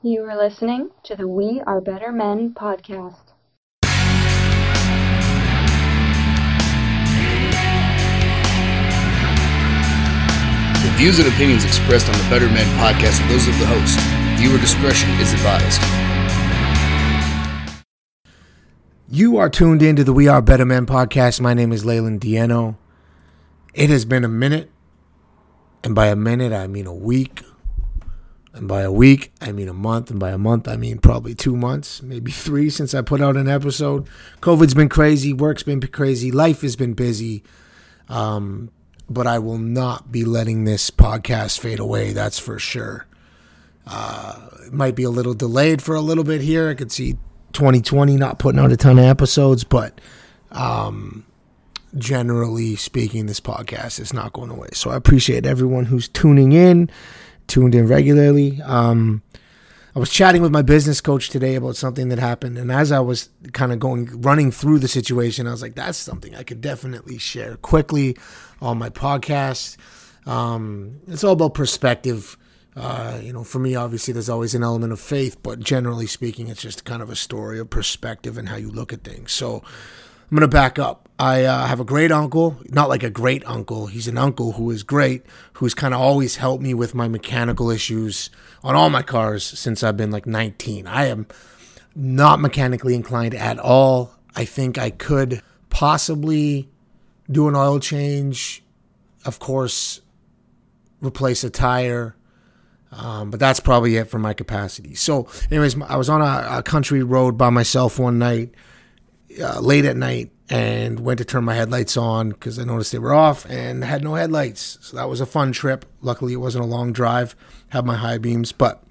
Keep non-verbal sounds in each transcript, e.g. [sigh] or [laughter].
You are listening to the We Are Better Men podcast. The views and opinions expressed on the Better Men podcast are those of the host. Viewer discretion is advised. You are tuned into the We Are Better Men podcast. My name is Leyland Dieno. It has been a minute, and by a minute, I mean a week. And by a week, I mean a month. And by a month, I mean probably two months, maybe three since I put out an episode. COVID's been crazy. Work's been crazy. Life has been busy. Um, but I will not be letting this podcast fade away. That's for sure. Uh, it might be a little delayed for a little bit here. I could see 2020 not putting out a ton of episodes, but um, generally speaking, this podcast is not going away. So I appreciate everyone who's tuning in, tuned in regularly. Um, I was chatting with my business coach today about something that happened, and as I was kind of going running through the situation, I was like, "That's something I could definitely share quickly on my podcast." Um, it's all about perspective. Uh, you know, for me, obviously, there's always an element of faith, but generally speaking, it's just kind of a story of perspective and how you look at things. So, I'm going to back up. I uh, have a great uncle, not like a great uncle. He's an uncle who is great, who's kind of always helped me with my mechanical issues on all my cars since I've been like 19. I am not mechanically inclined at all. I think I could possibly do an oil change, of course, replace a tire. Um, but that's probably it for my capacity. So, anyways, I was on a, a country road by myself one night uh, late at night and went to turn my headlights on because I noticed they were off and had no headlights. So that was a fun trip. Luckily, it wasn't a long drive. Had my high beams, but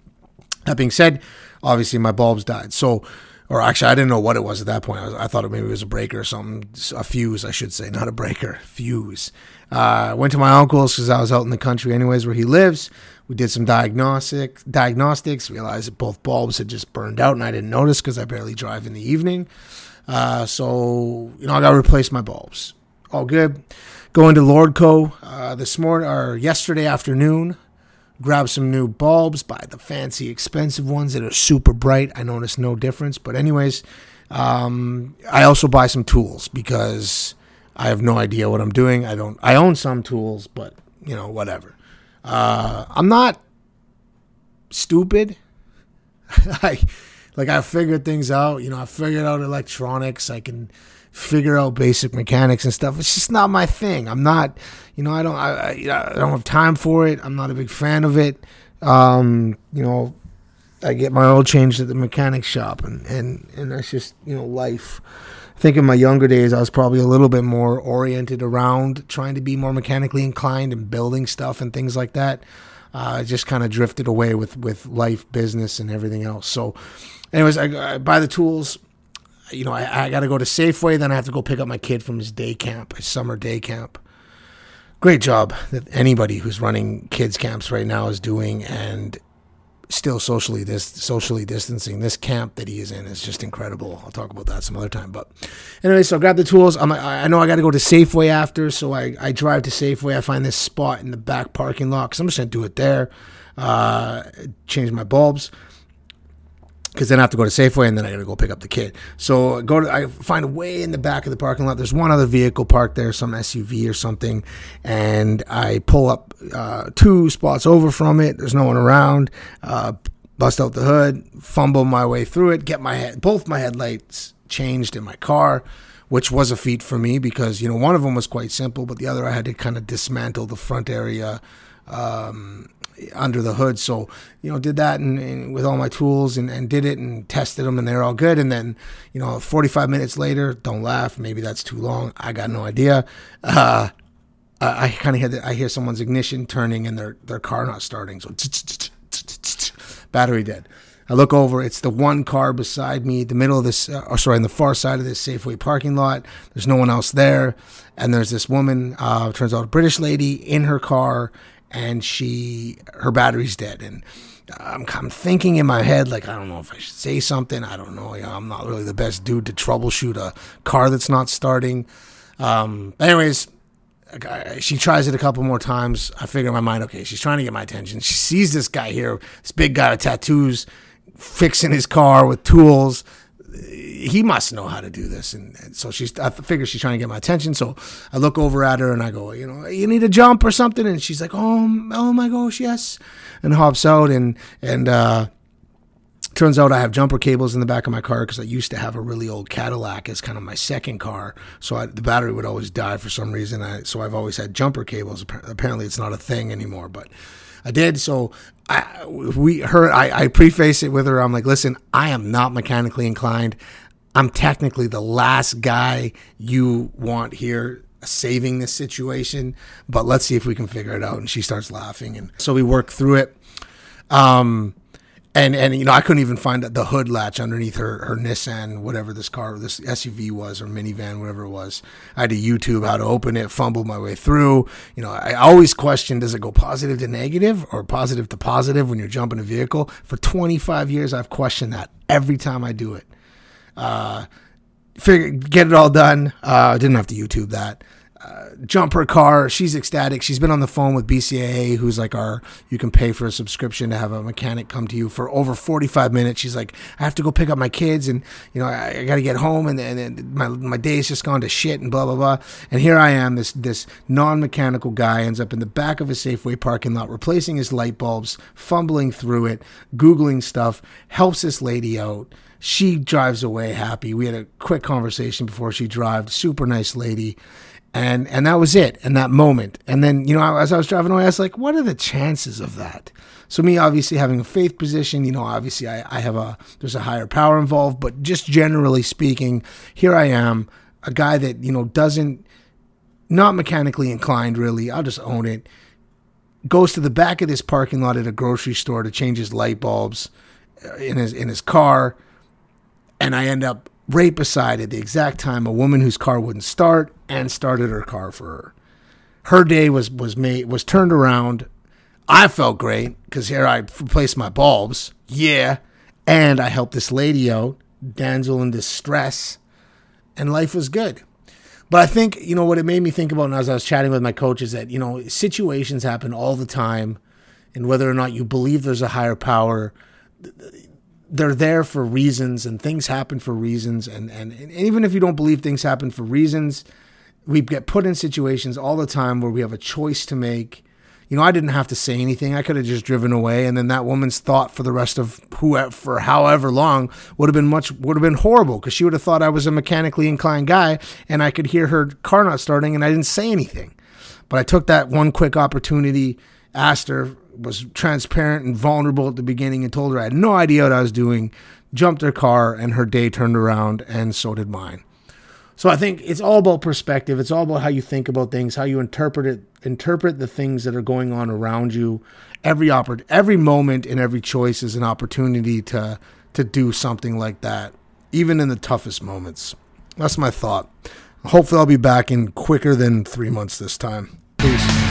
that being said, obviously my bulbs died. So, or actually, I didn't know what it was at that point. I, was, I thought it maybe it was a breaker or something, a fuse, I should say, not a breaker, [laughs] fuse. Uh, went to my uncle's because I was out in the country, anyways, where he lives. We did some diagnostic diagnostics. Realized that both bulbs had just burned out, and I didn't notice because I barely drive in the evening. Uh, so you know, I got to replace my bulbs. All good. Going to Lordco uh, this morning or yesterday afternoon. Grab some new bulbs. Buy the fancy, expensive ones that are super bright. I noticed no difference. But anyways, um, I also buy some tools because I have no idea what I'm doing. I don't. I own some tools, but you know, whatever. Uh, I'm not stupid. [laughs] I like I figured things out. You know, I figured out electronics. I can figure out basic mechanics and stuff. It's just not my thing. I'm not, you know, I don't, I, I, I don't have time for it. I'm not a big fan of it. Um, you know, I get my oil changed at the mechanic shop, and and and that's just you know life. I think in my younger days, I was probably a little bit more oriented around trying to be more mechanically inclined and building stuff and things like that. Uh, I just kind of drifted away with with life, business, and everything else. So, anyways, I, I buy the tools. You know, I, I got to go to Safeway. Then I have to go pick up my kid from his day camp, his summer day camp. Great job that anybody who's running kids camps right now is doing, and still socially this socially distancing. This camp that he is in is just incredible. I'll talk about that some other time. But anyway, so I grab the tools. I'm, I know I got to go to Safeway after, so I, I drive to Safeway. I find this spot in the back parking lot because I'm just gonna do it there. Uh, change my bulbs because then I have to go to Safeway and then I got to go pick up the kid. So I go to I find a way in the back of the parking lot. There's one other vehicle parked there, some SUV or something, and I pull up uh, two spots over from it. There's no one around. Uh, bust out the hood, fumble my way through it, get my head, both my headlights changed in my car. Which was a feat for me because you know one of them was quite simple, but the other I had to kind of dismantle the front area um, under the hood. So, you know, did that and, and with all my tools and, and, did it and tested them and they're all good. And then, you know, 45 minutes later, don't laugh. Maybe that's too long. I got no idea. Uh, I, I kind of hear I hear someone's ignition turning and their their car not starting. So battery dead. I look over. It's the one car beside me, the middle of this, uh, or sorry, on the far side of this Safeway parking lot. There's no one else there, and there's this woman. Uh, turns out a British lady in her car, and she her battery's dead. And I'm, I'm thinking in my head like I don't know if I should say something. I don't know, I'm not really the best dude to troubleshoot a car that's not starting. Um, anyways she tries it a couple more times. I figure in my mind okay she's trying to get my attention. She sees this guy here this big guy with tattoos fixing his car with tools. He must know how to do this, and, and so she's. I figure she's trying to get my attention. So I look over at her and I go, you know, you need a jump or something, and she's like, oh, oh my gosh, yes, and hops out and and. uh turns out I have jumper cables in the back of my car because I used to have a really old Cadillac as kind of my second car. So I, the battery would always die for some reason. I, so I've always had jumper cables. Apparently, it's not a thing anymore, but I did. So I, we her I, I preface it with her. I'm like, listen, I am not mechanically inclined. I'm technically the last guy you want here saving this situation, but let's see if we can figure it out. And she starts laughing, and so we work through it. Um, and and you know I couldn't even find the hood latch underneath her her Nissan whatever this car this SUV was or minivan whatever it was. I had to YouTube how to open it, fumble my way through. You know I always question does it go positive to negative or positive to positive when you're jumping a vehicle. For 25 years I've questioned that every time I do it. Uh, figure get it all done. Uh, didn't have to YouTube that jump her car. She's ecstatic. She's been on the phone with BCAA, who's like our, you can pay for a subscription to have a mechanic come to you for over 45 minutes. She's like, I have to go pick up my kids and, you know, I, I got to get home and, and, and my, my day's just gone to shit and blah, blah, blah. And here I am, this, this non-mechanical guy ends up in the back of a Safeway parking lot, replacing his light bulbs, fumbling through it, Googling stuff, helps this lady out she drives away happy. We had a quick conversation before she drove. Super nice lady and and that was it and that moment. And then you know as i was driving away i was like what are the chances of that? So me obviously having a faith position you know obviously i, I have a there's a higher power involved but just generally speaking here i am a guy that you know doesn't not mechanically inclined really i'll just own it goes to the back of this parking lot at a grocery store to change his light bulbs uh, in his in his car and i end up beside at the exact time a woman whose car wouldn't start and started her car for her. Her day was was made was turned around. I felt great because here I replaced my bulbs. Yeah, and I helped this lady out, damsel in distress, and life was good. But I think you know what it made me think about as I was chatting with my coach is that you know situations happen all the time, and whether or not you believe there's a higher power, they're there for reasons and things happen for reasons. And, and, and even if you don't believe things happen for reasons we get put in situations all the time where we have a choice to make. You know i didn't have to say anything. I could have just driven away and then that woman's thought for the rest of who for however long would have been much would have been horrible because she would have thought i was a mechanically inclined guy and i could hear her car not starting and i didn't say anything. But i took that one quick opportunity asked her was transparent and vulnerable at the beginning and told her I had no idea what I was doing, jumped her car, and her day turned around, and so did mine. So I think it's all about perspective. It's all about how you think about things, how you interpret it, interpret the things that are going on around you. Every oppor- every moment and every choice is an opportunity to to do something like that, even in the toughest moments. That's my thought. Hopefully, I'll be back in quicker than three months this time. Peace.